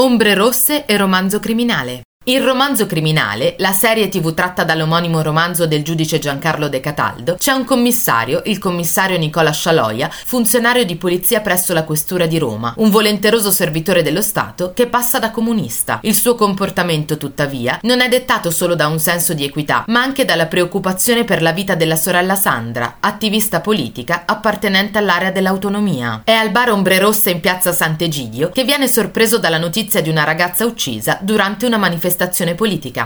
Ombre rosse e romanzo criminale. Il romanzo criminale, la serie tv tratta dall'omonimo romanzo del giudice Giancarlo De Cataldo, c'è un commissario, il commissario Nicola Scialoia, funzionario di polizia presso la questura di Roma, un volenteroso servitore dello Stato che passa da comunista. Il suo comportamento, tuttavia, non è dettato solo da un senso di equità, ma anche dalla preoccupazione per la vita della sorella Sandra, attivista politica appartenente all'area dell'autonomia. È al bar Ombre Rosse in piazza Sant'Egidio che viene sorpreso dalla notizia di una ragazza uccisa durante una manifestazione manifestazione politica.